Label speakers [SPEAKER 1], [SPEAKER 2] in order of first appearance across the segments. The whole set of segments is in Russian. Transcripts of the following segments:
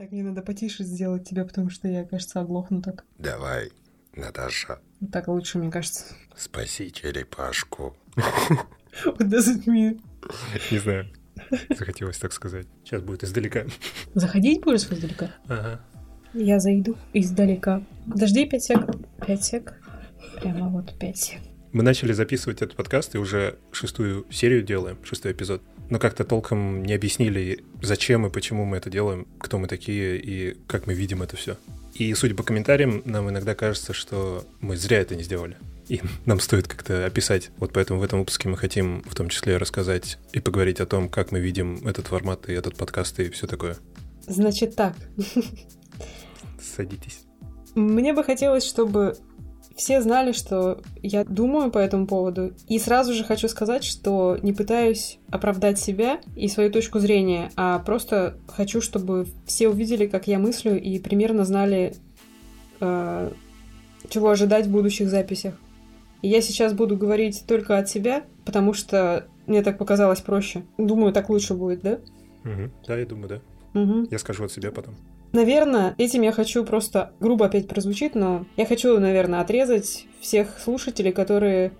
[SPEAKER 1] Так, мне надо потише сделать тебя, потому что я, кажется, оглохну так.
[SPEAKER 2] Давай, Наташа,
[SPEAKER 1] Так лучше, мне кажется.
[SPEAKER 2] спаси черепашку.
[SPEAKER 1] What does it mean?
[SPEAKER 3] Не знаю. Захотелось так сказать. Сейчас будет издалека.
[SPEAKER 1] Заходить будешь издалека?
[SPEAKER 3] Ага.
[SPEAKER 1] Я зайду издалека. Подожди пять сек. Пять сек. Прямо вот пять сек.
[SPEAKER 3] Мы начали записывать этот подкаст и уже шестую серию делаем, шестой эпизод. Но как-то толком не объяснили, зачем и почему мы это делаем, кто мы такие и как мы видим это все. И судя по комментариям, нам иногда кажется, что мы зря это не сделали. И нам стоит как-то описать. Вот поэтому в этом выпуске мы хотим в том числе рассказать и поговорить о том, как мы видим этот формат и этот подкаст и все такое.
[SPEAKER 1] Значит так.
[SPEAKER 3] Садитесь.
[SPEAKER 1] Мне бы хотелось, чтобы все знали, что я думаю по этому поводу. И сразу же хочу сказать, что не пытаюсь оправдать себя и свою точку зрения, а просто хочу, чтобы все увидели, как я мыслю, и примерно знали, э, чего ожидать в будущих записях. И я сейчас буду говорить только от себя, потому что мне так показалось проще. Думаю, так лучше будет, да?
[SPEAKER 3] Мгм. Да, я думаю, да.
[SPEAKER 1] Угу.
[SPEAKER 3] Я скажу от себя потом.
[SPEAKER 1] Наверное, этим я хочу просто, грубо опять прозвучит, но я хочу, наверное, отрезать всех слушателей, которые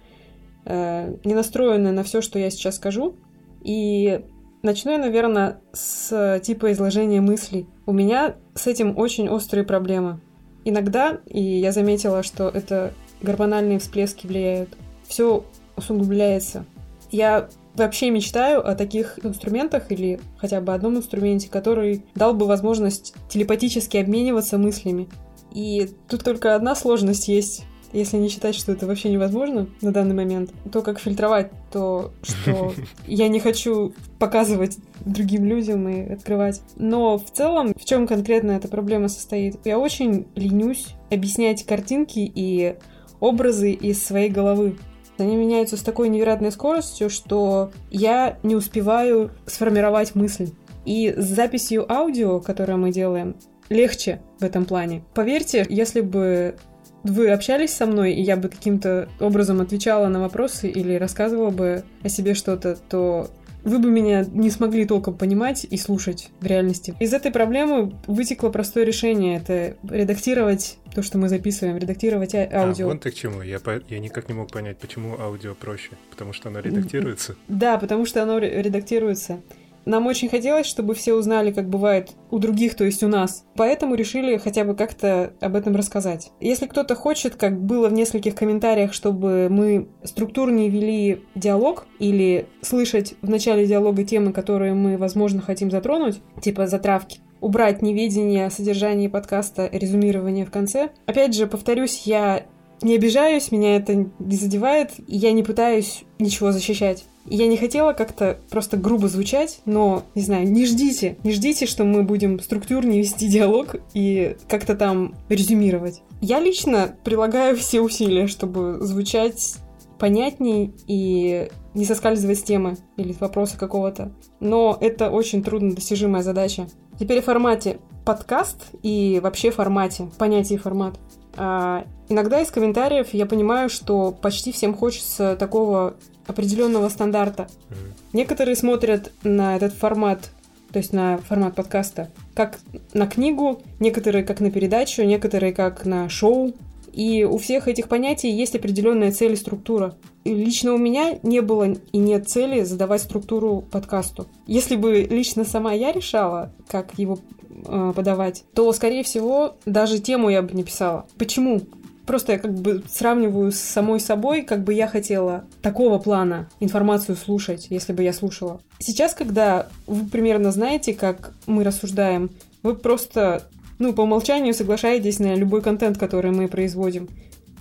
[SPEAKER 1] э, не настроены на все, что я сейчас скажу. И начну я, наверное, с типа изложения мыслей. У меня с этим очень острые проблемы. Иногда, и я заметила, что это гормональные всплески влияют, все усугубляется. Я вообще мечтаю о таких инструментах или хотя бы одном инструменте, который дал бы возможность телепатически обмениваться мыслями. И тут только одна сложность есть, если не считать, что это вообще невозможно на данный момент. То, как фильтровать то, что я не хочу показывать другим людям и открывать. Но в целом, в чем конкретно эта проблема состоит? Я очень ленюсь объяснять картинки и образы из своей головы. Они меняются с такой невероятной скоростью, что я не успеваю сформировать мысль. И с записью аудио, которую мы делаем, легче в этом плане. Поверьте, если бы вы общались со мной, и я бы каким-то образом отвечала на вопросы или рассказывала бы о себе что-то, то вы бы меня не смогли толком понимать и слушать в реальности. Из этой проблемы вытекло простое решение. Это редактировать то, что мы записываем, редактировать а- аудио.
[SPEAKER 3] А, вон ты к чему. Я, по- я никак не мог понять, почему аудио проще. Потому что оно редактируется.
[SPEAKER 1] Да, потому что оно ре- редактируется. Нам очень хотелось, чтобы все узнали, как бывает у других, то есть у нас. Поэтому решили хотя бы как-то об этом рассказать. Если кто-то хочет, как было в нескольких комментариях, чтобы мы структурнее вели диалог или слышать в начале диалога темы, которые мы, возможно, хотим затронуть, типа затравки, убрать неведение о содержании подкаста, резюмирование в конце. Опять же, повторюсь, я не обижаюсь, меня это не задевает, и я не пытаюсь ничего защищать. Я не хотела как-то просто грубо звучать, но, не знаю, не ждите, не ждите, что мы будем структурнее вести диалог и как-то там резюмировать. Я лично прилагаю все усилия, чтобы звучать понятней и не соскальзывать с темы или с вопроса какого-то. Но это очень трудно достижимая задача. Теперь о формате подкаст и вообще формате, понятие формат. А, иногда из комментариев я понимаю, что почти всем хочется такого определенного стандарта.
[SPEAKER 3] Мгм.
[SPEAKER 1] Некоторые смотрят на этот формат, то есть на формат подкаста, как на книгу, некоторые как на передачу, некоторые как на шоу. И у всех этих понятий есть определенная цель и структура. И лично у меня не было и нет цели задавать структуру подкасту. Если бы лично сама я решала, как его э, подавать, то, скорее всего, даже тему я бы не писала. Почему? Просто я как бы сравниваю с самой собой, как бы я хотела такого плана информацию слушать, если бы я слушала. Сейчас, когда вы примерно знаете, как мы рассуждаем, вы просто, ну, по умолчанию соглашаетесь на любой контент, который мы производим.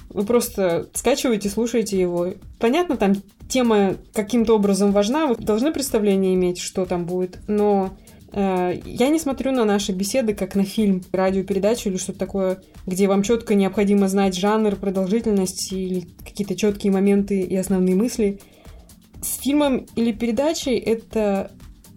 [SPEAKER 1] Вы просто скачиваете, слушаете его. Понятно, там тема каким-то образом важна, вы должны представление иметь, что там будет, но я не смотрю на наши беседы как на фильм, радиопередачу или что-то такое, где вам четко необходимо знать жанр, продолжительность или какие-то четкие моменты и основные мысли. С фильмом или передачей это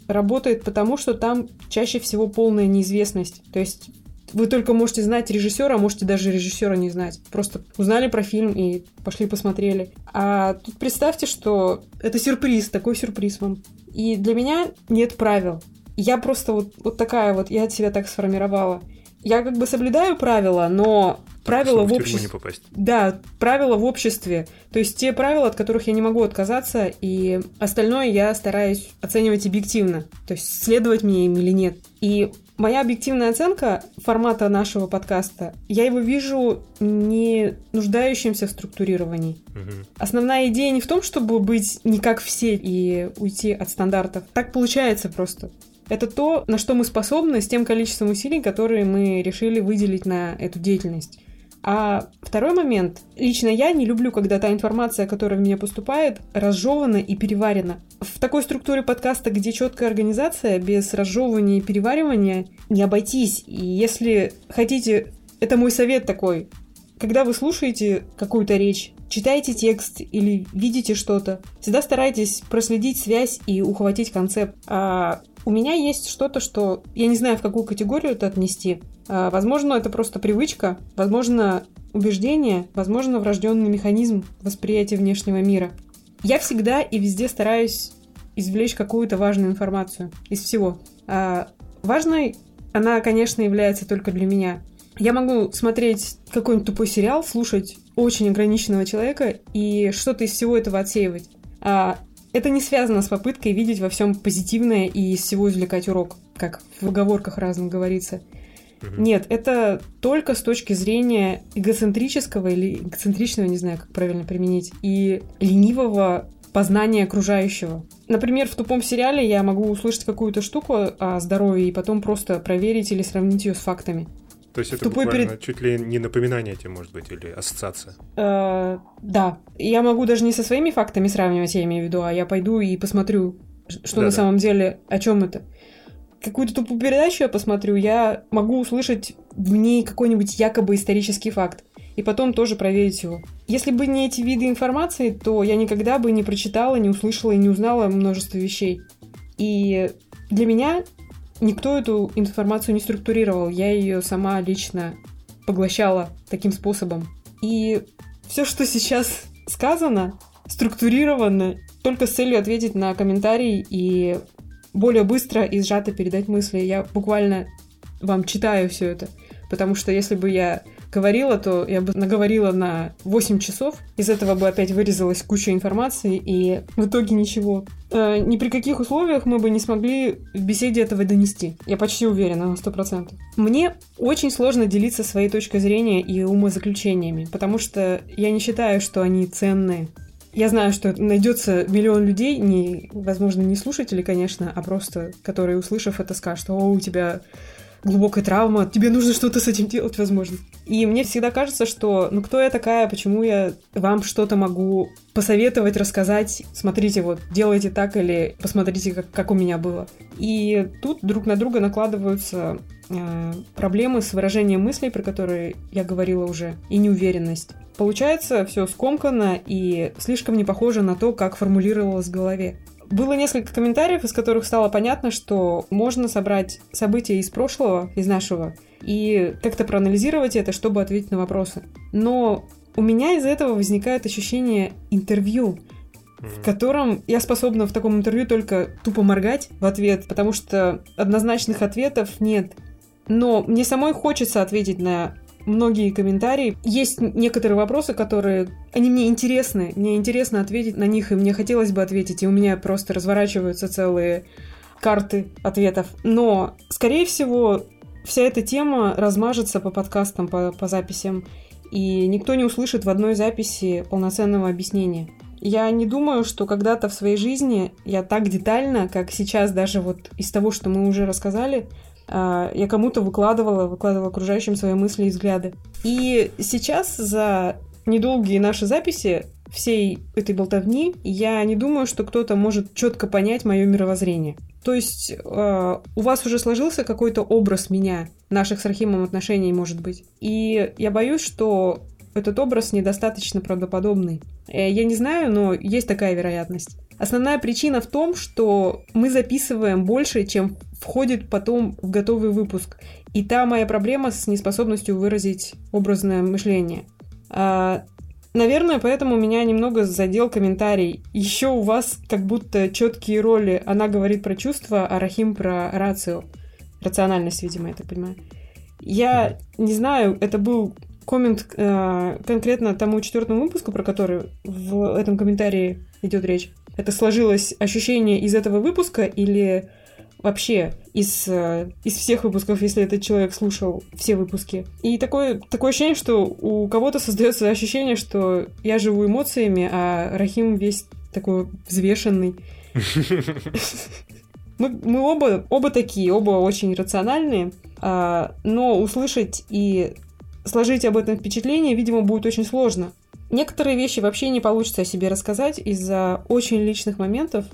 [SPEAKER 1] работает потому, что там чаще всего полная неизвестность. То есть вы только можете знать режиссера, а можете даже режиссера не знать. Просто узнали про фильм и пошли посмотрели. А тут представьте, что это сюрприз, такой сюрприз вам. И для меня нет правил. Я просто вот, вот такая вот, я от себя так сформировала. Я как бы соблюдаю правила, но правила в обществе...
[SPEAKER 3] не попасть.
[SPEAKER 1] Да, правила в обществе. То есть те правила, от которых я не могу отказаться, и остальное я стараюсь оценивать объективно. То есть следовать мне им или нет. И моя объективная оценка формата нашего подкаста, я его вижу не нуждающимся в структурировании.
[SPEAKER 3] Мгм.
[SPEAKER 1] Основная идея не в том, чтобы быть не как все и уйти от стандартов. Так получается просто. Это то, на что мы способны с тем количеством усилий, которые мы решили выделить на эту деятельность. А второй момент. Лично я не люблю, когда та информация, которая в меня поступает, разжевана и переварена. В такой структуре подкаста, где четкая организация, без разжевывания и переваривания, не обойтись. И если хотите... Это мой совет такой. Когда вы слушаете какую-то речь, читаете текст или видите что-то, всегда старайтесь проследить связь и ухватить концепт. А у меня есть что-то, что я не знаю, в какую категорию это отнести. А, возможно, это просто привычка, возможно, убеждение, возможно, врожденный механизм восприятия внешнего мира. Я всегда и везде стараюсь извлечь какую-то важную информацию из всего. А важной она, конечно, является только для меня. Я могу смотреть какой-нибудь тупой сериал, слушать очень ограниченного человека и что-то из всего этого отсеивать. А это не связано с попыткой видеть во всем позитивное и из всего извлекать урок, как в оговорках разных говорится. Нет, это только с точки зрения эгоцентрического или эгоцентричного, не знаю, как правильно применить, и ленивого познания окружающего. Например, в тупом сериале я могу услышать какую-то штуку о здоровье и потом просто проверить или сравнить ее с фактами.
[SPEAKER 3] То есть это
[SPEAKER 1] тупой
[SPEAKER 3] буквально чуть ли не напоминание тебе, может быть, или ассоциация.
[SPEAKER 1] Э, да. Я могу даже не со своими фактами сравнивать, я имею в виду, а я пойду и посмотрю, что на
[SPEAKER 3] Да-да.
[SPEAKER 1] самом деле, о чем это. Какую-то тупую передачу я посмотрю, я могу услышать в ней какой-нибудь якобы исторический факт. И потом тоже проверить его. Если бы не эти виды информации, то я никогда бы не прочитала, не услышала и не узнала множество вещей. И для меня никто эту информацию не структурировал. Я ее сама лично поглощала таким способом. И все, что сейчас сказано, структурировано только с целью ответить на комментарий и более быстро и сжато передать мысли. Я буквально вам читаю все это. Потому что если бы я говорила, то я бы наговорила на 8 часов. Из этого бы опять вырезалась куча информации, и в итоге ничего. Э, ни при каких условиях мы бы не смогли в беседе этого донести. Я почти уверена на 100%. Мне очень сложно делиться своей точкой зрения и умозаключениями, потому что я не считаю, что они ценные. Я знаю, что найдется миллион людей, не, возможно, не слушатели, конечно, а просто, которые, услышав это, скажут, о, у тебя глубокая травма, тебе нужно что-то с этим делать, возможно. И мне всегда кажется, что, ну, кто я такая, почему я вам что-то могу посоветовать, рассказать, смотрите, вот, делайте так или посмотрите, как, как у меня было. И тут друг на друга накладываются э, проблемы с выражением мыслей, про которые я говорила уже, и неуверенность. Получается все скомканно и слишком не похоже на то, как формулировалось в голове. Было несколько комментариев, из которых стало понятно, что можно собрать события из прошлого, из нашего, и как-то проанализировать это, чтобы ответить на вопросы. Но у меня из этого возникает ощущение интервью, в котором я способна в таком интервью только тупо моргать в ответ, потому что однозначных ответов нет. Но мне самой хочется ответить на многие комментарии. Есть некоторые вопросы, которые... Они мне интересны. Мне интересно ответить на них, и мне хотелось бы ответить, и у меня просто разворачиваются целые карты ответов. Но, скорее всего, вся эта тема размажется по подкастам, по, по записям, и никто не услышит в одной записи полноценного объяснения. Я не думаю, что когда-то в своей жизни я так детально, как сейчас даже вот из того, что мы уже рассказали, я кому-то выкладывала, выкладывала окружающим свои мысли и взгляды. И сейчас за недолгие наши записи всей этой болтовни я не думаю, что кто-то может четко понять мое мировоззрение. То есть э, у вас уже сложился какой-то образ меня, наших с Архимом отношений, может быть. И я боюсь, что этот образ недостаточно правдоподобный. Э, Я не знаю, но есть такая вероятность. Основная причина в том, что мы записываем больше, чем входит потом в готовый выпуск. И та моя проблема с неспособностью выразить образное мышление. А, Наверное, поэтому меня немного задел комментарий. Еще у вас как будто четкие роли. Она говорит про чувства, а Рахим про рацию. Рациональность, видимо, я так понимаю. Я не знаю, это был коммент э, конкретно тому четвертому выпуску, про который в этом комментарии идет речь. Это сложилось ощущение из этого выпуска или вообще из, э, из всех выпусков, если этот человек слушал все выпуски. И такое, такое ощущение, что у кого-то создается ощущение, что я живу эмоциями, а Рахим весь такой взвешенный. Мы, мы оба, оба такие, оба очень рациональные, а, но услышать и сложить об этом впечатление, видимо, будет очень сложно. Некоторые вещи вообще не получится о себе рассказать из-за очень личных моментов,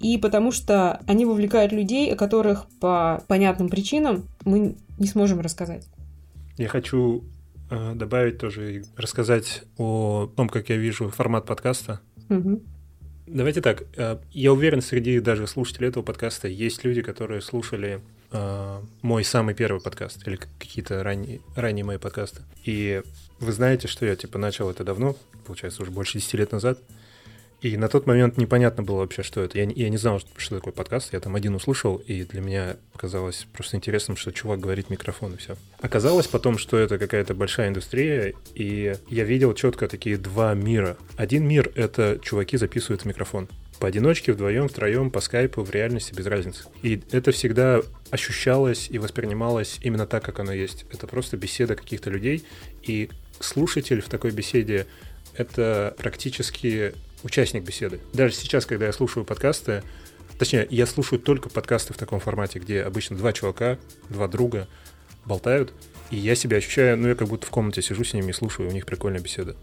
[SPEAKER 1] и потому что они вовлекают людей, о которых по понятным причинам мы не сможем рассказать.
[SPEAKER 3] Я хочу э, добавить тоже и рассказать о том, как я вижу формат подкаста.
[SPEAKER 1] Угу.
[SPEAKER 3] Давайте так. Э, я уверен, среди даже слушателей этого подкаста есть люди, которые слушали э, мой самый первый подкаст или какие-то ранние, ранние мои подкасты. И вы знаете, что я типа начал это давно, получается, уже больше 10 лет назад. И на тот момент непонятно было вообще, что это. Я, я не знал, что такое подкаст. Я там один услышал, и для меня показалось просто интересным, что чувак говорит микрофон и все. Оказалось потом, что это какая-то большая индустрия, и я видел четко такие два мира. Один мир — это чуваки записывают микрофон. Поодиночке, вдвоем, втроем, по скайпу, в реальности, без разницы. И это всегда ощущалось и воспринималось именно так, как оно есть. Это просто беседа каких-то людей, и слушатель в такой беседе — это практически участник беседы. Даже сейчас, когда я слушаю подкасты, точнее, я слушаю только подкасты в таком формате, где обычно два чувака, два друга болтают, и я себя ощущаю, ну, я как будто в комнате сижу с ними и слушаю, у них прикольная беседа.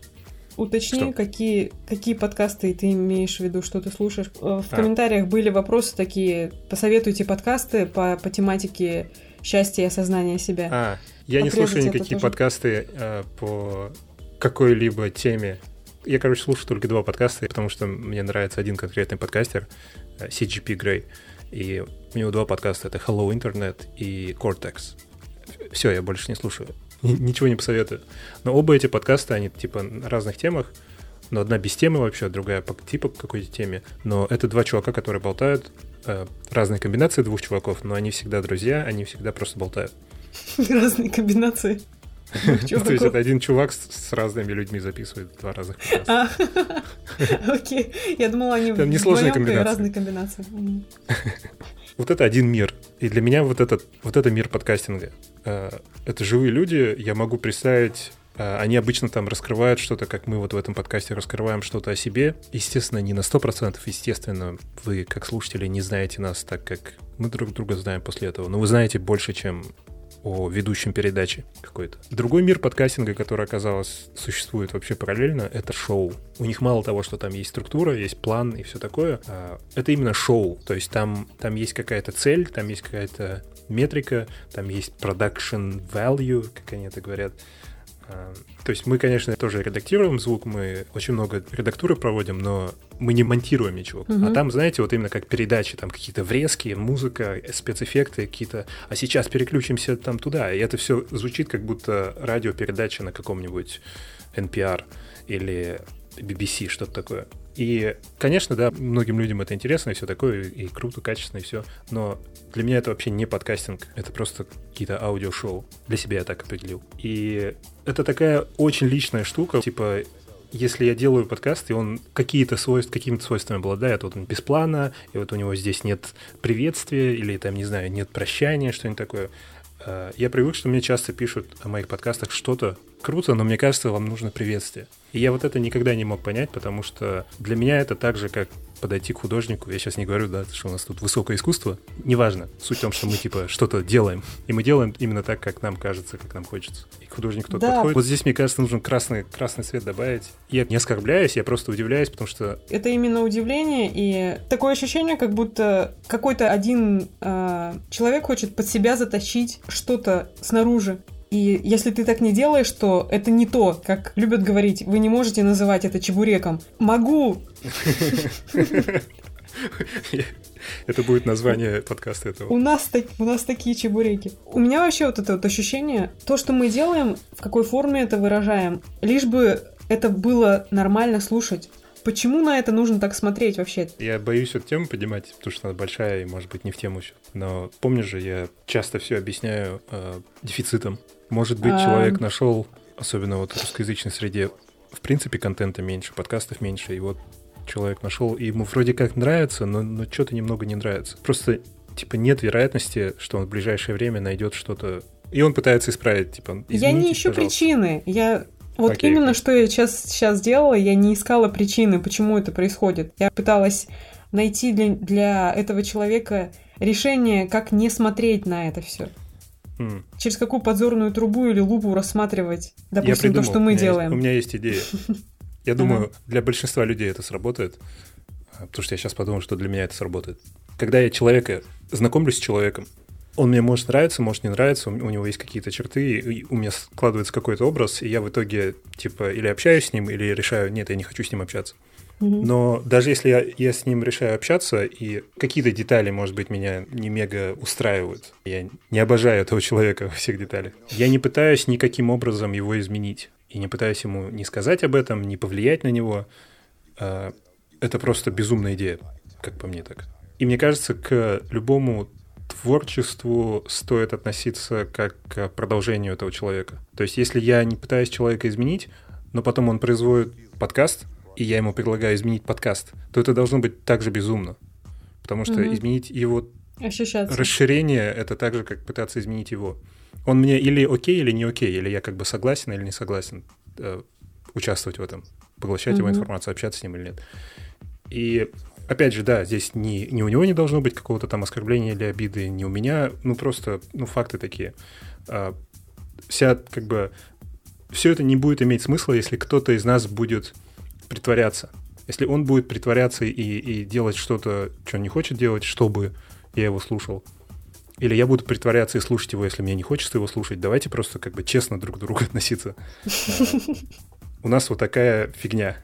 [SPEAKER 1] Уточни, что? какие, какие подкасты ты имеешь в виду, что ты слушаешь. Э, в а. комментариях были вопросы такие, посоветуйте подкасты по, по тематике счастья и осознания себя.
[SPEAKER 3] А, я не слушаю никакие подкасты э, по какой-либо теме я, короче, слушаю только два подкаста, потому что мне нравится один конкретный подкастер, э, CGP Grey. И у него два подкаста, это Hello Internet и Cortex. Все, я больше не слушаю. Ничего не посоветую. Но оба эти подкаста, они типа на разных темах, но одна без темы вообще, другая по типа какой-то теме. Но это два чувака, которые болтают, э, разные комбинации двух чуваков, но они всегда друзья, они всегда просто болтают.
[SPEAKER 1] Разные комбинации.
[SPEAKER 3] То есть это один чувак с разными людьми записывает два разных
[SPEAKER 1] а, Окей. Я думала, они
[SPEAKER 3] Там несложные комбинации.
[SPEAKER 1] разные комбинации.
[SPEAKER 3] Вот это один мир. И для меня вот этот, вот это мир подкастинга. Э, это живые люди. Я могу представить э, они обычно там раскрывают что-то, как мы вот в этом подкасте раскрываем что-то о себе. Естественно, не на 100%, естественно, вы, как слушатели, не знаете нас так, как мы друг друга знаем после этого. Но вы знаете больше, чем о ведущем передачи какой-то. Другой мир подкастинга, который, оказалось, существует вообще параллельно, это шоу. У них мало того, что там есть структура, есть план и все такое, а, это именно шоу. То есть там, там есть какая-то цель, там есть какая-то метрика, там есть production value, как они это говорят. А, то есть мы, конечно, тоже редактируем звук, мы очень много редактуры проводим, но мы не монтируем ничего. Угу. А там, знаете, вот именно как передачи, там какие-то врезки, музыка, спецэффекты какие-то. А сейчас переключимся там туда. И это все звучит как будто радиопередача на каком-нибудь NPR или BBC, что-то такое. И, конечно, да, многим людям это интересно и все такое, и круто, качественно, и все. Но для меня это вообще не подкастинг, это просто какие-то аудиошоу. Для себя я так определил. И это такая очень личная штука, типа если я делаю подкаст, и он какие-то свойства, какими-то свойствами обладает, вот он без плана, и вот у него здесь нет приветствия, или там, не знаю, нет прощания, что-нибудь такое, я привык, что мне часто пишут о моих подкастах что-то круто, но мне кажется, вам нужно приветствие. И я вот это никогда не мог понять, потому что для меня это так же, как подойти к художнику. Я сейчас не говорю, да, что у нас тут высокое искусство. Неважно. Суть в том, что мы типа что-то делаем. И мы делаем именно так, как нам кажется, как нам хочется. И к художнику кто-то да. подходит. Вот здесь, мне кажется, нужно красный, красный цвет добавить. Я не оскорбляюсь, я просто удивляюсь, потому что...
[SPEAKER 1] Это именно удивление и такое ощущение, как будто какой-то один э, человек хочет под себя затащить что-то снаружи. И если ты так не делаешь, то это не то, как любят говорить, вы не можете называть это чебуреком. Могу!
[SPEAKER 3] Это будет название подкаста этого.
[SPEAKER 1] У нас, так, у нас такие чебуреки. У меня вообще вот это вот ощущение, то, что мы делаем, в какой форме это выражаем, лишь бы это было нормально слушать. Почему на это нужно так смотреть вообще?
[SPEAKER 3] Я боюсь эту тему поднимать, потому что она большая и, может быть, не в тему еще. Но помнишь же, я часто все объясняю э, дефицитом. Может быть,
[SPEAKER 1] А.
[SPEAKER 3] человек нашел, особенно вот в русскоязычной среде, в принципе, контента меньше, подкастов меньше, и вот человек нашел, и ему вроде как нравится, но, но что-то немного не нравится. Просто, типа, нет вероятности, что он в ближайшее время найдет что-то, и он пытается исправить, типа,
[SPEAKER 1] я не
[SPEAKER 3] «Извините,
[SPEAKER 1] ищу
[SPEAKER 3] пожалуйста».
[SPEAKER 1] причины. Я вот
[SPEAKER 3] Окей,
[SPEAKER 1] именно
[SPEAKER 3] окей.
[SPEAKER 1] что я сейчас, сейчас делала, я не искала причины, почему это происходит. Я пыталась найти для, для этого человека решение, как не смотреть на это все. Через какую подзорную трубу или лупу рассматривать, допустим, то, что
[SPEAKER 3] У
[SPEAKER 1] мы
[SPEAKER 3] есть-
[SPEAKER 1] делаем.
[SPEAKER 3] у меня есть идея. Я думаю, для большинства людей это сработает. а, Потому что я сейчас подумал, что для меня это сработает. Когда я человека знакомлюсь с человеком, он мне может нравиться, может не нравиться, у у него есть какие-то черты, и у меня складывается какой-то образ, и я в итоге, типа, или общаюсь с ним, или решаю, нет, я не хочу с ним общаться. Но даже если я, я с ним решаю общаться, и какие-то детали, может быть, меня не мега устраивают, я не обожаю этого человека во всех деталях, я не пытаюсь никаким образом его изменить. И не пытаюсь ему не сказать об этом, не повлиять на него. А, Это просто безумная идея, как по мне так. И мне кажется, к любому творчеству стоит относиться как к продолжению этого человека. То есть, если я не пытаюсь человека изменить, но потом он производит подкаст, и я ему предлагаю изменить подкаст, то это должно быть так же безумно. Потому что
[SPEAKER 1] Мгм.
[SPEAKER 3] изменить его
[SPEAKER 1] Ощущаться.
[SPEAKER 3] расширение это так же, как пытаться изменить его. Он мне или окей, или не окей, или я как бы согласен или не согласен э, участвовать в этом, поглощать его
[SPEAKER 1] Мгм.
[SPEAKER 3] информацию, общаться с ним или нет. И опять же, да, здесь ни, ни у него не должно быть какого-то там оскорбления или обиды, ни у меня, ну просто, ну факты такие. А, вся как бы все это не будет иметь смысла, если кто-то из нас будет притворяться. Если он будет притворяться и, и делать что-то, что он не хочет делать, чтобы я его слушал. Или я буду притворяться и слушать его, если мне не хочется его слушать. Давайте просто как бы честно друг к другу относиться. У нас вот такая фигня.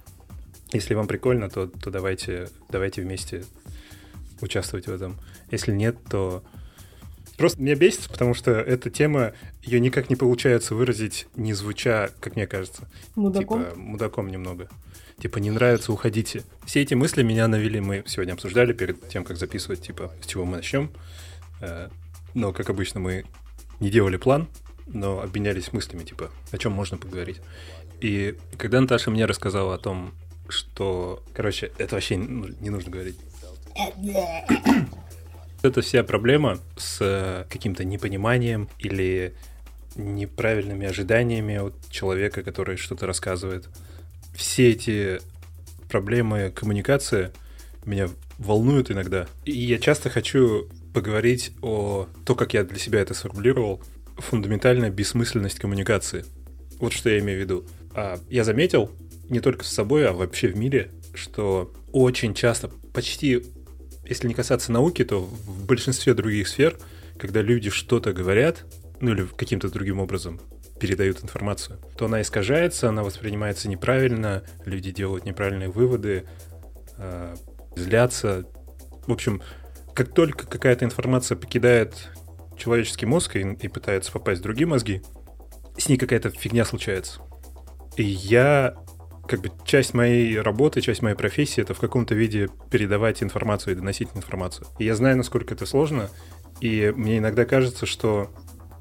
[SPEAKER 3] Если вам прикольно, то, то давайте, давайте вместе участвовать в этом. Если нет, то просто меня бесит, потому что эта тема, ее никак не получается выразить, не звуча, как мне кажется,
[SPEAKER 1] Мудаком.
[SPEAKER 3] типа мудаком немного. Типа не нравится, уходите. Все эти мысли меня навели, мы сегодня обсуждали перед тем, как записывать, типа, с чего мы начнем. Э, Но, как обычно, мы не делали план, но обменялись мыслями, типа, о чем можно поговорить. И когда Наташа мне рассказала о том, что... Короче, это вообще ну, не нужно говорить. Это вся проблема с э, каким-то непониманием или неправильными ожиданиями от человека, который что-то рассказывает. Все эти проблемы коммуникации меня волнуют иногда. И я часто хочу поговорить о то, как я для себя это сформулировал, фундаментальная бессмысленность коммуникации. Вот что я имею в виду. А, я заметил, не только с собой, а вообще в мире, что очень часто, почти, если не касаться науки, то в большинстве других сфер, когда люди что-то говорят, ну или каким-то другим образом передают информацию, то она искажается, она воспринимается неправильно, люди делают неправильные выводы, э, злятся. В общем, как только какая-то информация покидает человеческий мозг и, и пытается попасть в другие мозги, с ней какая-то фигня случается. И я, как бы, часть моей работы, часть моей профессии — это в каком-то виде передавать информацию и доносить информацию. И я знаю, насколько это сложно, и мне иногда кажется, что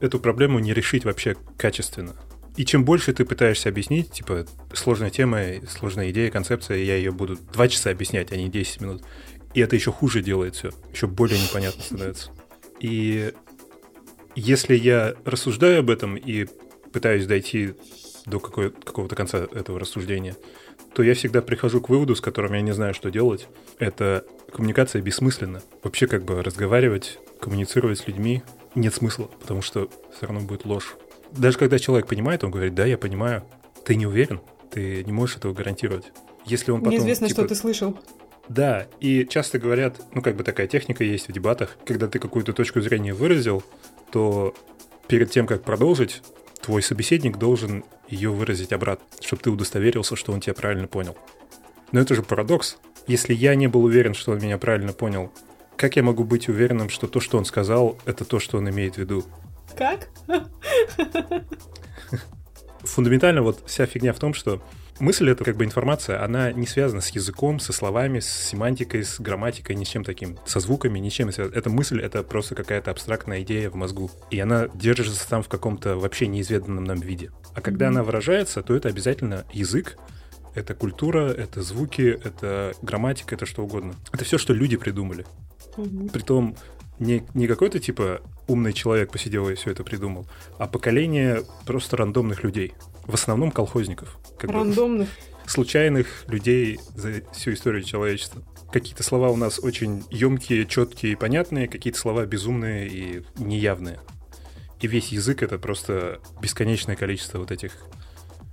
[SPEAKER 3] эту проблему не решить вообще качественно. И чем больше ты пытаешься объяснить, типа, сложная тема, сложная идея, концепция, я ее буду два часа объяснять, а не 10 минут. И это еще хуже делает все, еще более непонятно становится. И если я рассуждаю об этом и пытаюсь дойти до какого-то конца этого рассуждения, то я всегда прихожу к выводу, с которым я не знаю, что делать. Это коммуникация бессмысленна. Вообще как бы разговаривать, коммуницировать с людьми нет смысла, потому что все равно будет ложь. Даже когда человек понимает, он говорит, да, я понимаю. Ты не уверен, ты не можешь этого гарантировать. Если он потом...
[SPEAKER 1] Неизвестно,
[SPEAKER 3] типа,
[SPEAKER 1] что ты слышал.
[SPEAKER 3] да, и часто говорят, ну как бы такая техника есть в дебатах, когда ты какую-то точку зрения выразил, то перед тем, как продолжить, твой собеседник должен ее выразить обратно, чтобы ты удостоверился, что он тебя правильно понял. Но это же парадокс. Если я не был уверен, что он меня правильно понял, как я могу быть уверенным, что то, что он сказал, это то, что он имеет в виду?
[SPEAKER 1] Как?
[SPEAKER 3] фундаментально вот вся фигня в том, что мысль — это как бы информация, она не связана с языком, со словами, с семантикой, с грамматикой, ни с чем таким, со звуками, ничем не связана. Эта мысль — это просто какая-то абстрактная идея в мозгу. И она держится там в каком-то вообще неизведанном нам виде. А когда она выражается, то это обязательно язык, это культура, это звуки, это грамматика, это что угодно. Это все, что люди придумали.
[SPEAKER 1] Мгм.
[SPEAKER 3] Притом не, не какой-то типа умный человек посидел и все это придумал, а поколение просто рандомных людей. В основном колхозников. Как бы
[SPEAKER 1] Рандомных.
[SPEAKER 3] случайных людей за всю историю человечества. Какие-то слова у нас очень емкие, четкие и понятные, какие-то слова безумные и неявные. И весь язык это просто бесконечное количество вот этих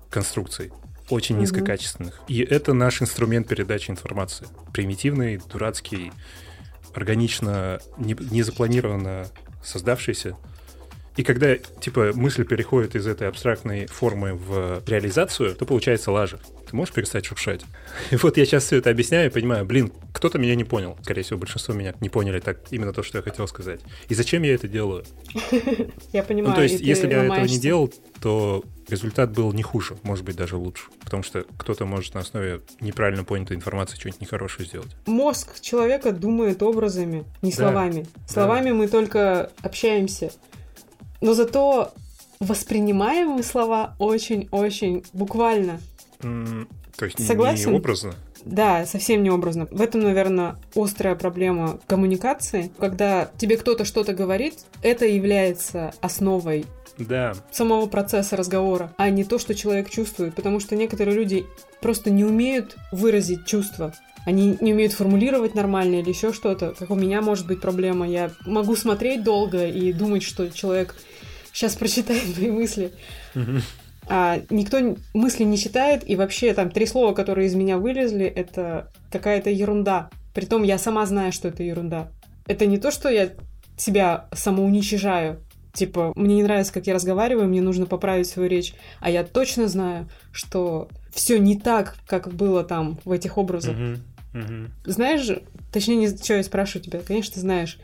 [SPEAKER 3] конструкций, очень низкокачественных. И это наш инструмент передачи информации. Примитивный, дурацкий, органично, не, не запланированно создавшийся. И когда, типа, мысль переходит из этой абстрактной формы в реализацию, то получается лажа. Ты можешь перестать шуршать? И вот я сейчас все это объясняю и понимаю, блин, кто-то меня не понял. Скорее всего, большинство меня не поняли так именно то, что я хотел сказать. И зачем я это делаю?
[SPEAKER 1] Я понимаю.
[SPEAKER 3] ну, то есть, если бы я этого не делал, то результат был не хуже, может быть, даже лучше. Потому что кто-то может на основе неправильно понятой информации что-нибудь нехорошее сделать.
[SPEAKER 1] Мозг человека думает образами, не
[SPEAKER 3] Да,
[SPEAKER 1] словами. Словами мы только общаемся. Но зато воспринимаем мы слова очень-очень буквально.
[SPEAKER 3] М, То есть
[SPEAKER 1] Согласен?
[SPEAKER 3] не образно.
[SPEAKER 1] Да, совсем не образно. В этом, наверное, острая проблема коммуникации. Когда тебе кто-то что-то говорит, это является основой
[SPEAKER 3] Да,
[SPEAKER 1] самого процесса разговора, а не то, что человек чувствует. Потому что некоторые люди просто не умеют выразить чувства. Они не умеют формулировать нормально или еще что-то. Как у меня может быть проблема. Я могу смотреть долго и думать, что человек сейчас прочитает мои мысли. А никто мысли не читает, и вообще там три слова, которые из меня вылезли, это какая-то ерунда. Притом я сама знаю, что это ерунда. Это не то, что я себя самоуничижаю. Типа, мне не нравится, как я разговариваю, мне нужно поправить свою речь. А я точно знаю, что все не так, как было там в этих образах.
[SPEAKER 3] Мгм, мгм.
[SPEAKER 1] Знаешь, точнее, не что я спрашиваю тебя, конечно, ты знаешь,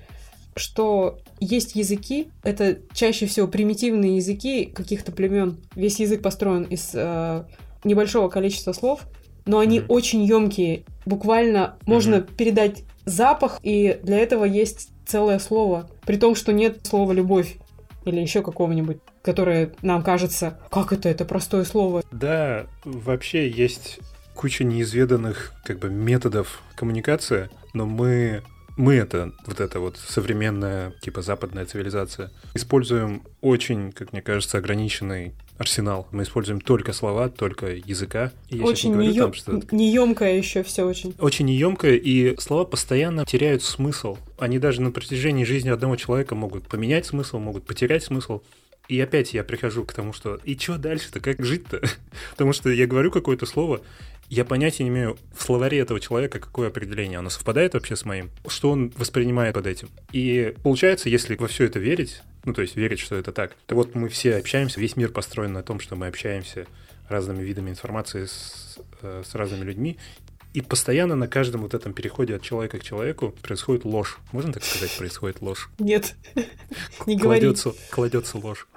[SPEAKER 1] что есть языки, это чаще всего примитивные языки каких-то племен. Весь язык построен из э, небольшого количества слов, но они
[SPEAKER 3] Мгм.
[SPEAKER 1] очень емкие. Буквально можно передать запах, и для этого есть целое слово. При том, что нет слова любовь или еще какого-нибудь, которое нам кажется, как это, это простое слово.
[SPEAKER 3] Да, вообще есть куча неизведанных как бы методов коммуникации, но мы мы это, вот это вот современная, типа западная цивилизация, используем очень, как мне кажется, ограниченный арсенал. Мы используем только слова, только языка. И я
[SPEAKER 1] очень
[SPEAKER 3] не
[SPEAKER 1] неё-
[SPEAKER 3] там, что
[SPEAKER 1] неёмкое еще все очень.
[SPEAKER 3] очень неемкое, и слова постоянно теряют смысл. Они даже на протяжении жизни одного человека могут поменять смысл, могут потерять смысл. И опять я прихожу к тому, что и что дальше-то, как жить-то? Потому что я говорю какое-то слово, я понятия не имею в словаре этого человека, какое определение. Оно совпадает вообще с моим? Что он воспринимает под этим? И получается, если во все это верить, ну то есть верить, что это так, то вот мы все общаемся, весь мир построен на том, что мы общаемся разными видами информации с, э, с разными людьми, и постоянно на каждом вот этом переходе от человека к человеку происходит ложь. Можно так сказать, происходит ложь?
[SPEAKER 1] Нет, не говори.
[SPEAKER 3] Кладется, кладется ложь.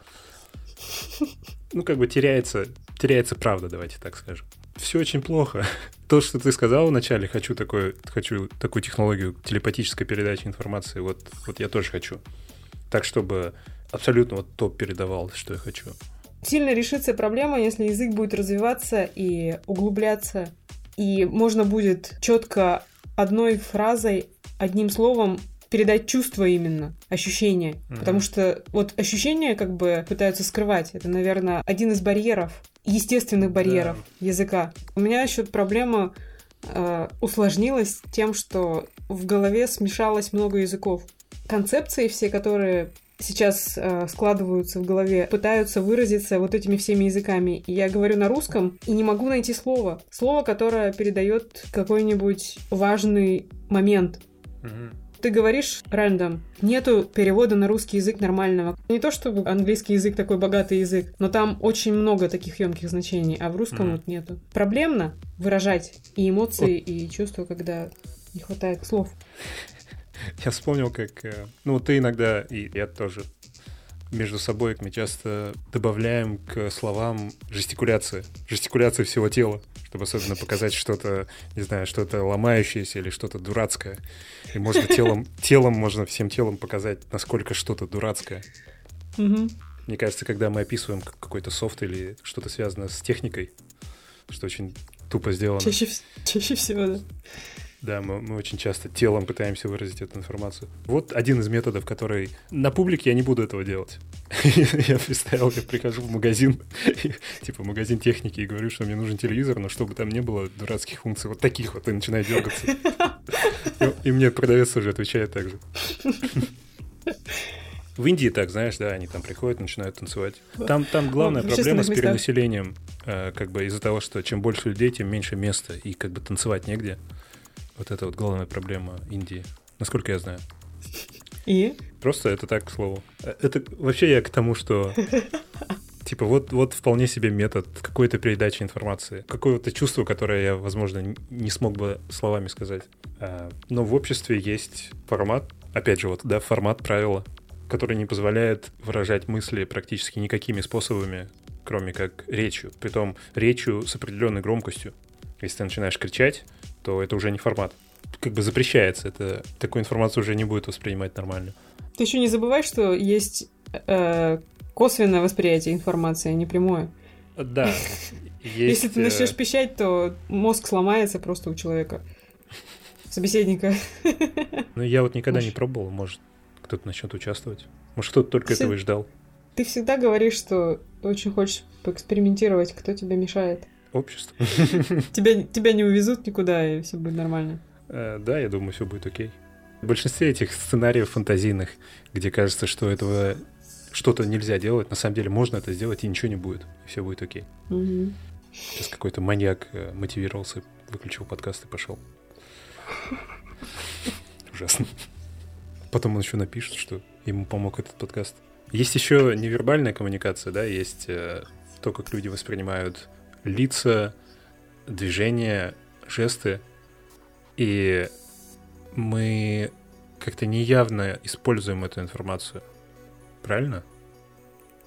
[SPEAKER 3] Ну, как бы теряется, теряется правда, давайте так скажем. Все очень плохо. То, что ты сказал вначале, хочу, такое, хочу такую технологию телепатической передачи информации, вот, вот я тоже хочу. Так, чтобы абсолютно вот топ передавал, что я хочу.
[SPEAKER 1] Сильно решится проблема, если язык будет развиваться и углубляться, и можно будет четко одной фразой, одним словом передать чувство именно, ощущение.
[SPEAKER 3] Мгм.
[SPEAKER 1] Потому что вот ощущения как бы пытаются скрывать. Это, наверное, один из барьеров, естественных барьеров языка. У меня еще проблема э, усложнилась тем, что в голове смешалось много языков. Концепции все, которые сейчас э, складываются в голове, пытаются выразиться вот этими всеми языками. И я говорю на русском и не могу найти слово. Слово, которое передает какой-нибудь важный момент. Ты говоришь random. Нету перевода на русский язык нормального. Не то чтобы английский язык такой богатый язык, но там очень много таких емких значений, а в русском
[SPEAKER 3] Мгм.
[SPEAKER 1] вот нету. Проблемно выражать и эмоции, и чувства, когда не хватает слов.
[SPEAKER 3] Я вспомнил, как... э, Ну, ты иногда, и я тоже между собой мы часто добавляем к словам жестикуляции. Жестикуляции всего тела, чтобы особенно показать что-то, не знаю, что-то ломающееся или что-то дурацкое. И можно телом, телом можно всем телом показать, насколько что-то дурацкое. Мне кажется, когда мы описываем какой-то софт или что-то связанное с техникой, что очень тупо сделано,
[SPEAKER 1] Чаще, чаще всего, да.
[SPEAKER 3] Да, мы, мы очень часто телом пытаемся выразить эту информацию. Вот один из методов, который... На публике я не буду этого делать. Я представил, я прихожу в магазин, типа магазин техники, и говорю, что мне нужен телевизор, но чтобы там не было дурацких функций, вот таких вот, и начинаю дергаться. И, мне продавец уже отвечает так же. В Индии так, знаешь, да, они там приходят, начинают танцевать. Там, там главная
[SPEAKER 1] в
[SPEAKER 3] проблема с перенаселением, э, как бы из-за того, что чем больше людей, тем меньше места, и как бы танцевать негде. Вот это вот главная проблема Индии, насколько я знаю.
[SPEAKER 1] И?
[SPEAKER 3] Просто это так, к слову. Э, Это вообще я к тому, что типа вот, вот вполне себе метод какой-то передачи информации. Какое-то чувство, которое я, возможно, не смог бы словами сказать. А, Но в обществе есть формат, опять же, вот, да, формат правила, который не позволяет выражать мысли практически никакими способами, кроме как речью. Притом речью с определенной громкостью. Если ты начинаешь кричать, то это уже не формат. Как бы запрещается. Это, такую информацию уже не будет воспринимать нормально.
[SPEAKER 1] Ты еще не забывай, что есть э, косвенное восприятие информации, а не прямое.
[SPEAKER 3] Да.
[SPEAKER 1] Если ты
[SPEAKER 3] э,
[SPEAKER 1] начнешь пищать, то мозг сломается просто у человека. Собеседника.
[SPEAKER 3] Ну, я вот никогда не пробовал, может, кто-то начнет участвовать. Может, кто-то только этого и ждал.
[SPEAKER 1] Ты всегда говоришь, что очень хочешь поэкспериментировать, кто тебе мешает.
[SPEAKER 3] Общество.
[SPEAKER 1] Тебя, тебя не увезут никуда, и все будет нормально.
[SPEAKER 3] Э, Да, я думаю, все будет окей. В большинстве этих сценариев фантазийных, где кажется, что этого что-то нельзя делать, на самом деле можно это сделать, и ничего не будет. И все будет окей.
[SPEAKER 1] Мгм.
[SPEAKER 3] Сейчас какой-то маньяк э, мотивировался, выключил подкаст и пошел. Ужасно. Потом он еще напишет, что ему помог этот подкаст. Есть еще невербальная коммуникация, да, есть э, то, как люди воспринимают лица, движения, жесты. И мы как-то неявно используем эту информацию. Правильно?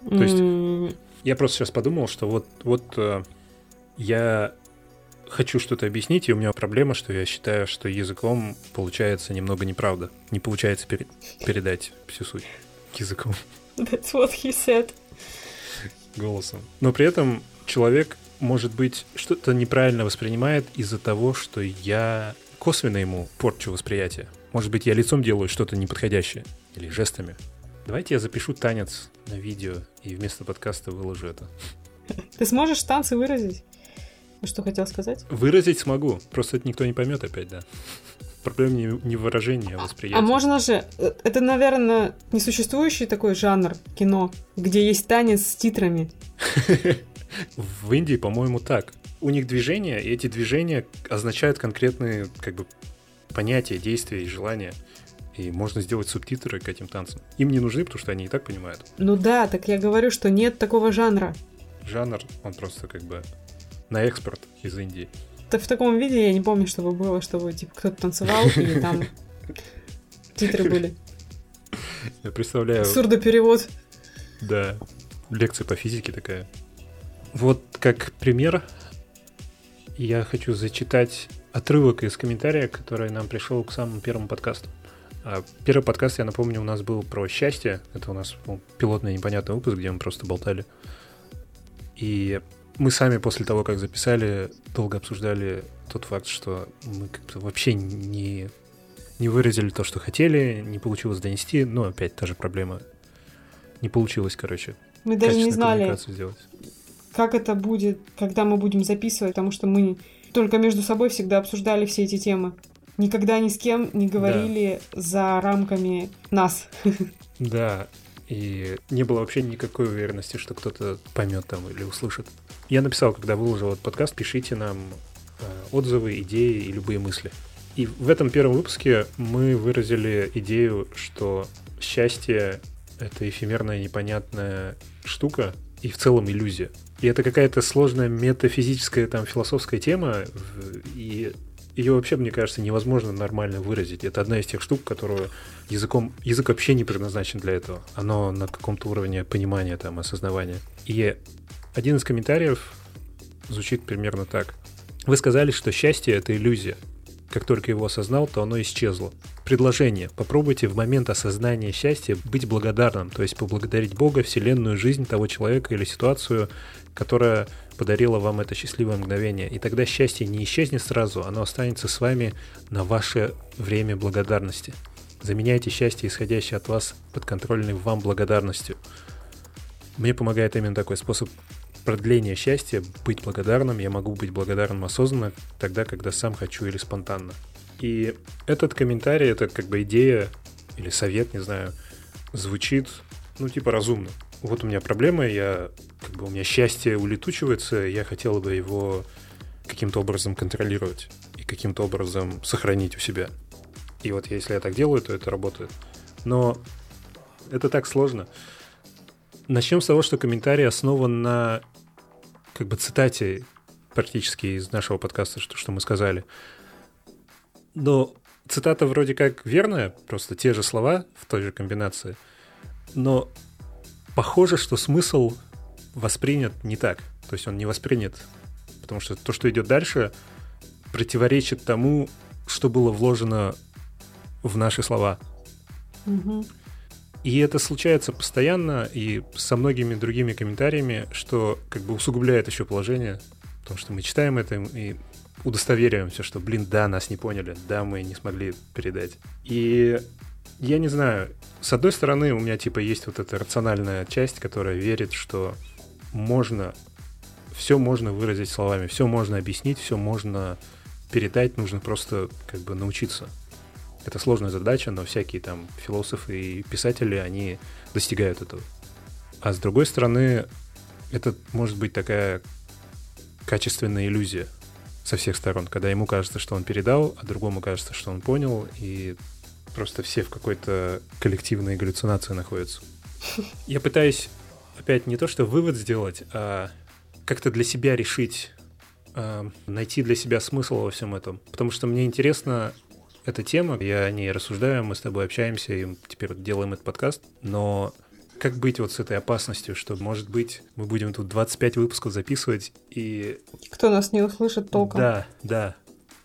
[SPEAKER 3] То есть- Я просто сейчас подумал, что вот, вот э, я хочу что-то объяснить, и у меня проблема, что я считаю, что языком получается немного неправда. Не получается пере- передать всю суть языком,
[SPEAKER 1] That's what he said.
[SPEAKER 3] голосом. Но при этом человек, может быть, что-то неправильно воспринимает из-за того, что я косвенно ему порчу восприятие. Может быть, я лицом делаю что-то неподходящее или жестами. Давайте я запишу танец на видео и вместо подкаста выложу это.
[SPEAKER 1] Ты сможешь танцы выразить? Что хотел сказать?
[SPEAKER 3] Выразить смогу, просто это никто не поймет опять, да. Проблема не, не в выражении, а в восприятии.
[SPEAKER 1] А можно же... э, Это, наверное, несуществующий такой жанр кино, где есть танец с титрами.
[SPEAKER 3] В Индии, по-моему, так. У них движения, и эти движения означают конкретные как бы понятия, действия и желания. И можно сделать субтитры к этим танцам. Им не нужны, потому что они и так понимают.
[SPEAKER 1] Ну да, так я говорю, что нет такого жанра.
[SPEAKER 3] Жанр, он просто как бы на экспорт из Индии.
[SPEAKER 1] Так в таком виде я не помню, чтобы было, чтобы типа кто-то танцевал, и там титры были.
[SPEAKER 3] Я представляю,
[SPEAKER 1] Сурдоперевод.
[SPEAKER 3] да, лекция по физике такая. Вот как пример я хочу зачитать отрывок из комментария, который нам пришел к самому первому подкасту. А Первый подкаст, я напомню, у нас был про счастье. Это у нас был пилотный непонятный выпуск, где мы просто болтали. И мы сами после того, как записали, долго обсуждали тот факт, что мы как-то вообще не, не выразили то, что хотели, не получилось донести. Но опять та же проблема. Не получилось, короче,
[SPEAKER 1] Мы даже не знали,
[SPEAKER 3] сделать.
[SPEAKER 1] Как это будет, когда мы будем записывать, потому что мы только между собой всегда обсуждали все эти темы. Никогда ни с кем не говорили за рамками нас.
[SPEAKER 3] Да, и не было вообще никакой уверенности, что кто-то поймет там или услышит. Я написал, когда выложил этот подкаст, пишите нам э, отзывы, идеи и любые мысли. И в этом первом выпуске мы выразили идею, что счастье — это эфемерная непонятная штука и в целом иллюзия. И это какая-то сложная метафизическая там философская тема, и ее вообще, мне кажется, невозможно нормально выразить. Это одна из тех штук, которую языком... Язык вообще не предназначен для этого. Оно на каком-то уровне понимания, там, осознавания. И один из комментариев звучит примерно так. Вы сказали, что счастье — это иллюзия. Как только его осознал, то оно исчезло. Предложение. Попробуйте в момент осознания счастья быть благодарным, то есть поблагодарить Бога, Вселенную, жизнь того человека или ситуацию, которая подарила вам это счастливое мгновение. И тогда счастье не исчезнет сразу, оно останется с вами на ваше время благодарности. Заменяйте счастье, исходящее от вас, подконтрольной вам благодарностью. Мне помогает именно такой способ продления счастья, быть благодарным. Я могу быть благодарным осознанно тогда, когда сам хочу или спонтанно. И этот комментарий, это как бы идея или совет, не знаю, звучит, ну, типа разумно. Вот у меня проблема, я, как бы у меня счастье улетучивается, я хотел бы его каким-то образом контролировать и каким-то образом сохранить у себя. И вот если я так делаю, то это работает. Но это так сложно. Начнем с того, что комментарий основан на как бы цитате практически из нашего подкаста, что, что мы сказали. Но цитата вроде как верная, просто те же слова в той же комбинации, но похоже, что смысл воспринят не так. То есть он не воспринят, потому что то, что идет дальше, противоречит тому, что было вложено в наши слова.
[SPEAKER 1] Угу.
[SPEAKER 3] И это случается постоянно и со многими другими комментариями, что как бы усугубляет еще положение, потому что мы читаем это и удостоверяемся, что, блин, да, нас не поняли, да, мы не смогли передать. И я не знаю, с одной стороны, у меня типа есть вот эта рациональная часть, которая верит, что можно, все можно выразить словами, все можно объяснить, все можно передать, нужно просто как бы научиться. Это сложная задача, но всякие там философы и писатели, они достигают этого. А с другой стороны, это может быть такая качественная иллюзия со всех сторон, когда ему кажется, что он передал, а другому кажется, что он понял, и просто все в какой-то коллективной галлюцинации находятся. Я пытаюсь опять не то что вывод сделать, а как-то для себя решить, а, найти для себя смысл во всем этом. Потому что мне интересно эта тема, я о ней рассуждаю, мы с тобой общаемся, и теперь делаем этот подкаст, но как быть вот с этой опасностью, что, может быть, мы будем тут 25 выпусков записывать, и...
[SPEAKER 1] Кто нас не услышит толком.
[SPEAKER 3] Да, да.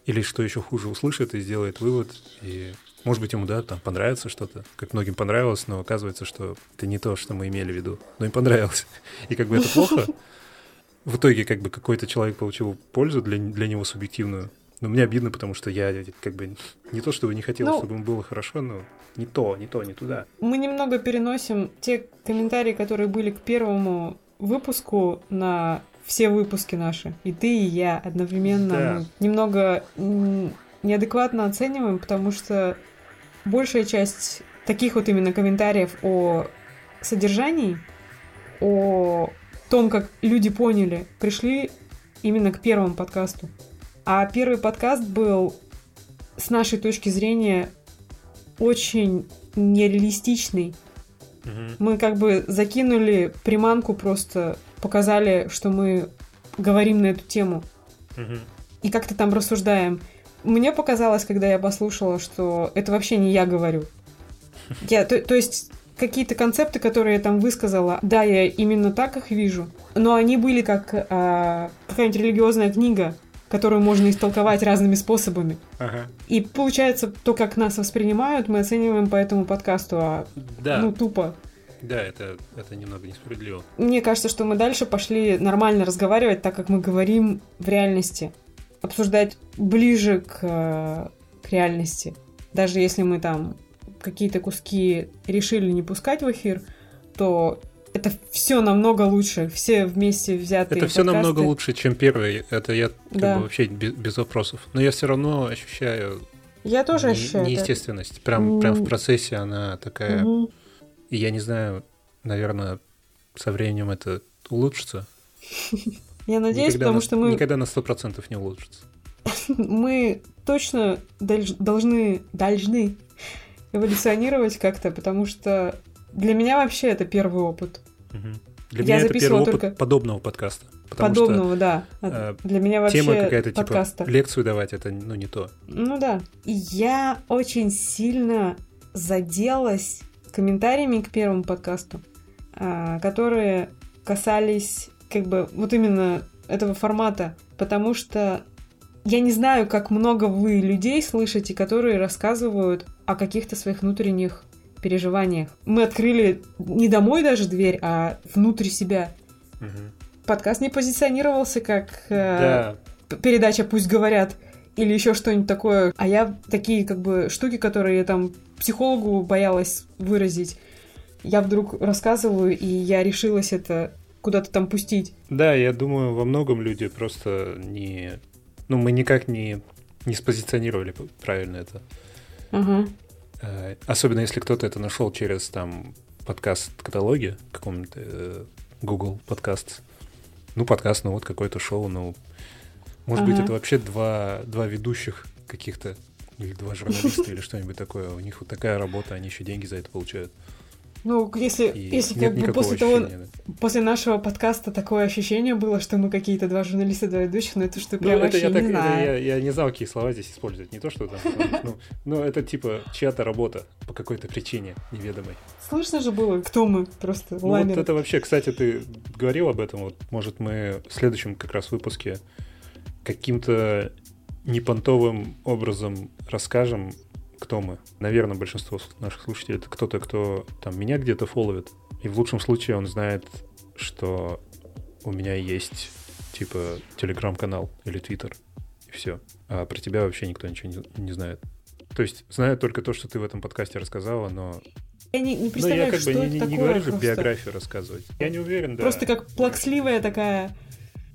[SPEAKER 3] Или что еще хуже, услышит и сделает вывод, и может быть, ему, да, там понравится что-то, как многим понравилось, но оказывается, что это не то, что мы имели в виду. Но им понравилось. И как бы это плохо. В итоге, как бы, какой-то человек получил пользу для, для него субъективную, но мне обидно, потому что я как бы не то, чтобы не хотел, ну, чтобы ему было хорошо, но не то, не то, не туда.
[SPEAKER 1] Мы немного переносим те комментарии, которые были к первому выпуску на все выпуски наши. И ты, и я одновременно да. мы немного неадекватно оцениваем, потому что большая часть таких вот именно комментариев о содержании, о том, как люди поняли, пришли именно к первому подкасту. А первый подкаст был, с нашей точки зрения, очень нереалистичный. Угу. Мы как бы закинули приманку, просто показали, что мы говорим на эту тему. Угу. И как-то там рассуждаем. Мне показалось, когда я послушала, что это вообще не я говорю. Я, то, то есть какие-то концепты, которые я там высказала, да, я именно так их вижу, но они были как а, какая-нибудь религиозная книга, которую можно истолковать разными способами.
[SPEAKER 3] Ага.
[SPEAKER 1] И получается, то, как нас воспринимают, мы оцениваем по этому подкасту, а да. ну тупо.
[SPEAKER 3] Да, это, это немного несправедливо.
[SPEAKER 1] Мне кажется, что мы дальше пошли нормально разговаривать, так как мы говорим в реальности. Обсуждать ближе к, к реальности. Даже если мы там какие-то куски решили не пускать в эфир, то это все намного лучше, все вместе взятые.
[SPEAKER 3] Это все намного лучше, чем первый. Это я да. бы вообще без, без вопросов. Но я все равно ощущаю.
[SPEAKER 1] Я тоже не, ощущаю.
[SPEAKER 3] Неестественность. Это. Прям, mm. прям в процессе она такая. Mm-hmm. И я не знаю, наверное, со временем это улучшится.
[SPEAKER 1] Я надеюсь, потому что мы...
[SPEAKER 3] Никогда на сто процентов не улучшится.
[SPEAKER 1] Мы точно должны, должны эволюционировать как-то, потому что для меня вообще это первый опыт.
[SPEAKER 3] Угу. Для я меня это первый опыт только... подобного подкаста.
[SPEAKER 1] Подобного,
[SPEAKER 3] что,
[SPEAKER 1] да.
[SPEAKER 3] э,
[SPEAKER 1] Для меня вообще
[SPEAKER 3] тема какая-то типа
[SPEAKER 1] подкаста.
[SPEAKER 3] лекцию давать, это ну не то.
[SPEAKER 1] Ну да. И я очень сильно заделась комментариями к первому подкасту, а, которые касались как бы вот именно этого формата, потому что я не знаю, как много вы людей слышите, которые рассказывают о каких-то своих внутренних переживаниях. Мы открыли не домой даже дверь, а внутрь себя.
[SPEAKER 3] Мгм.
[SPEAKER 1] Подкаст не позиционировался как э,
[SPEAKER 3] Да,
[SPEAKER 1] передача «Пусть говорят» или еще что-нибудь такое. А я такие как бы штуки, которые я там психологу боялась выразить, я вдруг рассказываю, и я решилась это куда-то там пустить.
[SPEAKER 3] да, я думаю, во многом люди просто не... Ну, мы никак не, не спозиционировали правильно это.
[SPEAKER 1] Ага.
[SPEAKER 3] Э, Особенно если кто-то это нашел через там подкаст-каталоге, каком-то э, Google подкаст. Ну, подкаст, ну вот какое-то шоу, ну... Может быть,
[SPEAKER 1] Ага.
[SPEAKER 3] это вообще два, два ведущих каких-то, или два журналиста, или что-нибудь такое. У них вот такая работа, они еще деньги за это получают.
[SPEAKER 1] Ну, если,
[SPEAKER 3] И
[SPEAKER 1] если как бы после того,
[SPEAKER 3] ощущения, да.
[SPEAKER 1] после нашего подкаста такое ощущение было, что мы какие-то два журналиста, два ведущих, но это что
[SPEAKER 3] Ну,
[SPEAKER 1] прям
[SPEAKER 3] это
[SPEAKER 1] вообще
[SPEAKER 3] я,
[SPEAKER 1] не
[SPEAKER 3] так, это
[SPEAKER 1] знаю.
[SPEAKER 3] я, я не знал, какие слова здесь использовать. Не то, что там... Ну, ну, это типа чья-то работа по какой-то причине неведомой.
[SPEAKER 1] Слышно же было, кто мы просто
[SPEAKER 3] Ну, вот это вообще, кстати, ты говорил об этом. Вот, может, мы в следующем как раз выпуске каким-то непонтовым образом расскажем, кто мы. Наверное, большинство наших слушателей это кто-то, кто там меня где-то фолловит. И в лучшем случае он знает, что у меня есть типа телеграм-канал или твиттер. И все. А про тебя вообще никто ничего не, не знает. То есть знают только то, что ты в этом подкасте рассказала, но...
[SPEAKER 1] Я не, не
[SPEAKER 3] Ну, я
[SPEAKER 1] представляю,
[SPEAKER 3] как
[SPEAKER 1] что
[SPEAKER 3] бы не,
[SPEAKER 1] это
[SPEAKER 3] не- не
[SPEAKER 1] такое.
[SPEAKER 3] говорю же
[SPEAKER 1] просто.
[SPEAKER 3] биографию рассказывать. Я не уверен, да.
[SPEAKER 1] Просто как плаксливая такая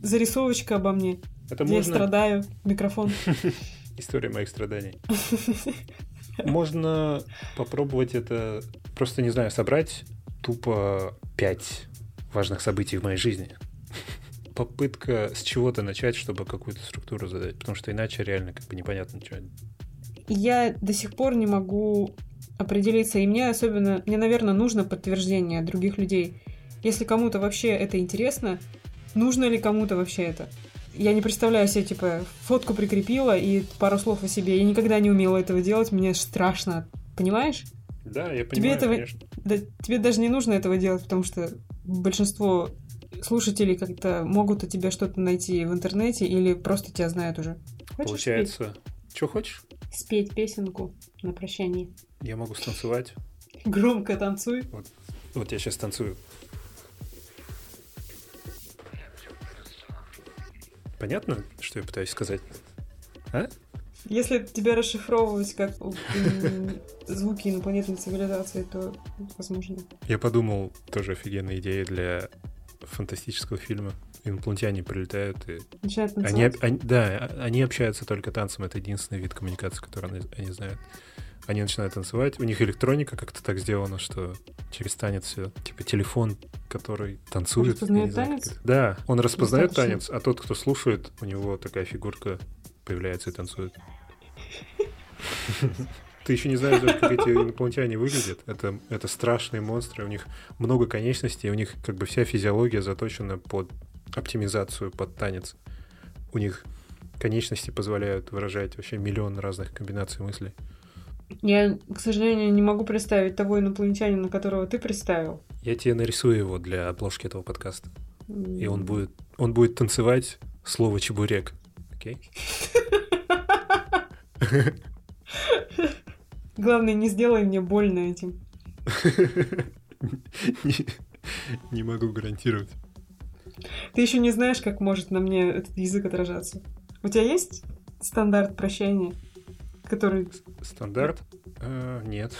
[SPEAKER 1] зарисовочка обо мне.
[SPEAKER 3] Это
[SPEAKER 1] где я
[SPEAKER 3] можно...
[SPEAKER 1] страдаю. Микрофон.
[SPEAKER 3] История моих страданий. Можно попробовать это, просто, не знаю, собрать тупо пять важных событий в моей жизни. Попытка с чего-то начать, чтобы какую-то структуру задать, потому что иначе реально как бы непонятно ничего.
[SPEAKER 1] Я до сих пор не могу определиться, и мне особенно, мне, наверное, нужно подтверждение других людей. Если кому-то вообще это интересно, нужно ли кому-то вообще это? Я не представляю себе, типа, фотку прикрепила и пару слов о себе. Я никогда не умела этого делать, мне страшно. Понимаешь?
[SPEAKER 3] Да, я понимаю,
[SPEAKER 1] этого-
[SPEAKER 3] конечно.
[SPEAKER 1] Да, тебе даже не нужно этого делать, потому что большинство слушателей как-то могут о тебе что-то найти в интернете или просто тебя знают уже. Хочешь
[SPEAKER 3] Получается, что хочешь?
[SPEAKER 1] спеть? песенку на прощание?
[SPEAKER 3] Я могу станцевать.
[SPEAKER 1] Громко танцуй.
[SPEAKER 3] Вот я сейчас танцую. Понятно, что я пытаюсь сказать?
[SPEAKER 1] Если тебя расшифровывать как звуки инопланетной цивилизации, то возможно.
[SPEAKER 3] Я подумал, тоже офигенная идея для фантастического фильма. Инопланетяне прилетают и
[SPEAKER 1] Начинает
[SPEAKER 3] Они,
[SPEAKER 1] танцевать.
[SPEAKER 3] об- они- да, они общаются только танцем. Это единственный вид коммуникации, который они, они знают. Они начинают танцевать. У них электроника как-то так сделана, что через танец все. Типа телефон, который танцует.
[SPEAKER 1] Распознает
[SPEAKER 3] знаю,
[SPEAKER 1] танец?
[SPEAKER 3] как это. Да, он распознает
[SPEAKER 1] Достаточно.
[SPEAKER 3] танец, а тот, кто слушает, у него такая фигурка появляется и танцует. Ты еще не знаешь, даже, как эти инопланетяне выглядят. Это, это страшные монстры. У них много конечностей, у них как бы вся физиология заточена под оптимизацию, под танец. У них конечности позволяют выражать вообще миллион разных комбинаций мыслей.
[SPEAKER 1] Я, к сожалению, не могу представить того инопланетянина, которого ты представил.
[SPEAKER 3] Я тебе нарисую его для обложки этого подкаста.
[SPEAKER 1] М.
[SPEAKER 3] И он будет, он будет танцевать слово чебурек. Окей?
[SPEAKER 1] Главное, не сделай мне больно этим.
[SPEAKER 3] Не- Не могу гарантировать.
[SPEAKER 1] Ты еще не знаешь, как может на мне этот язык отражаться. У тебя есть стандарт прощания, который...
[SPEAKER 3] Стандарт? Э, Нет.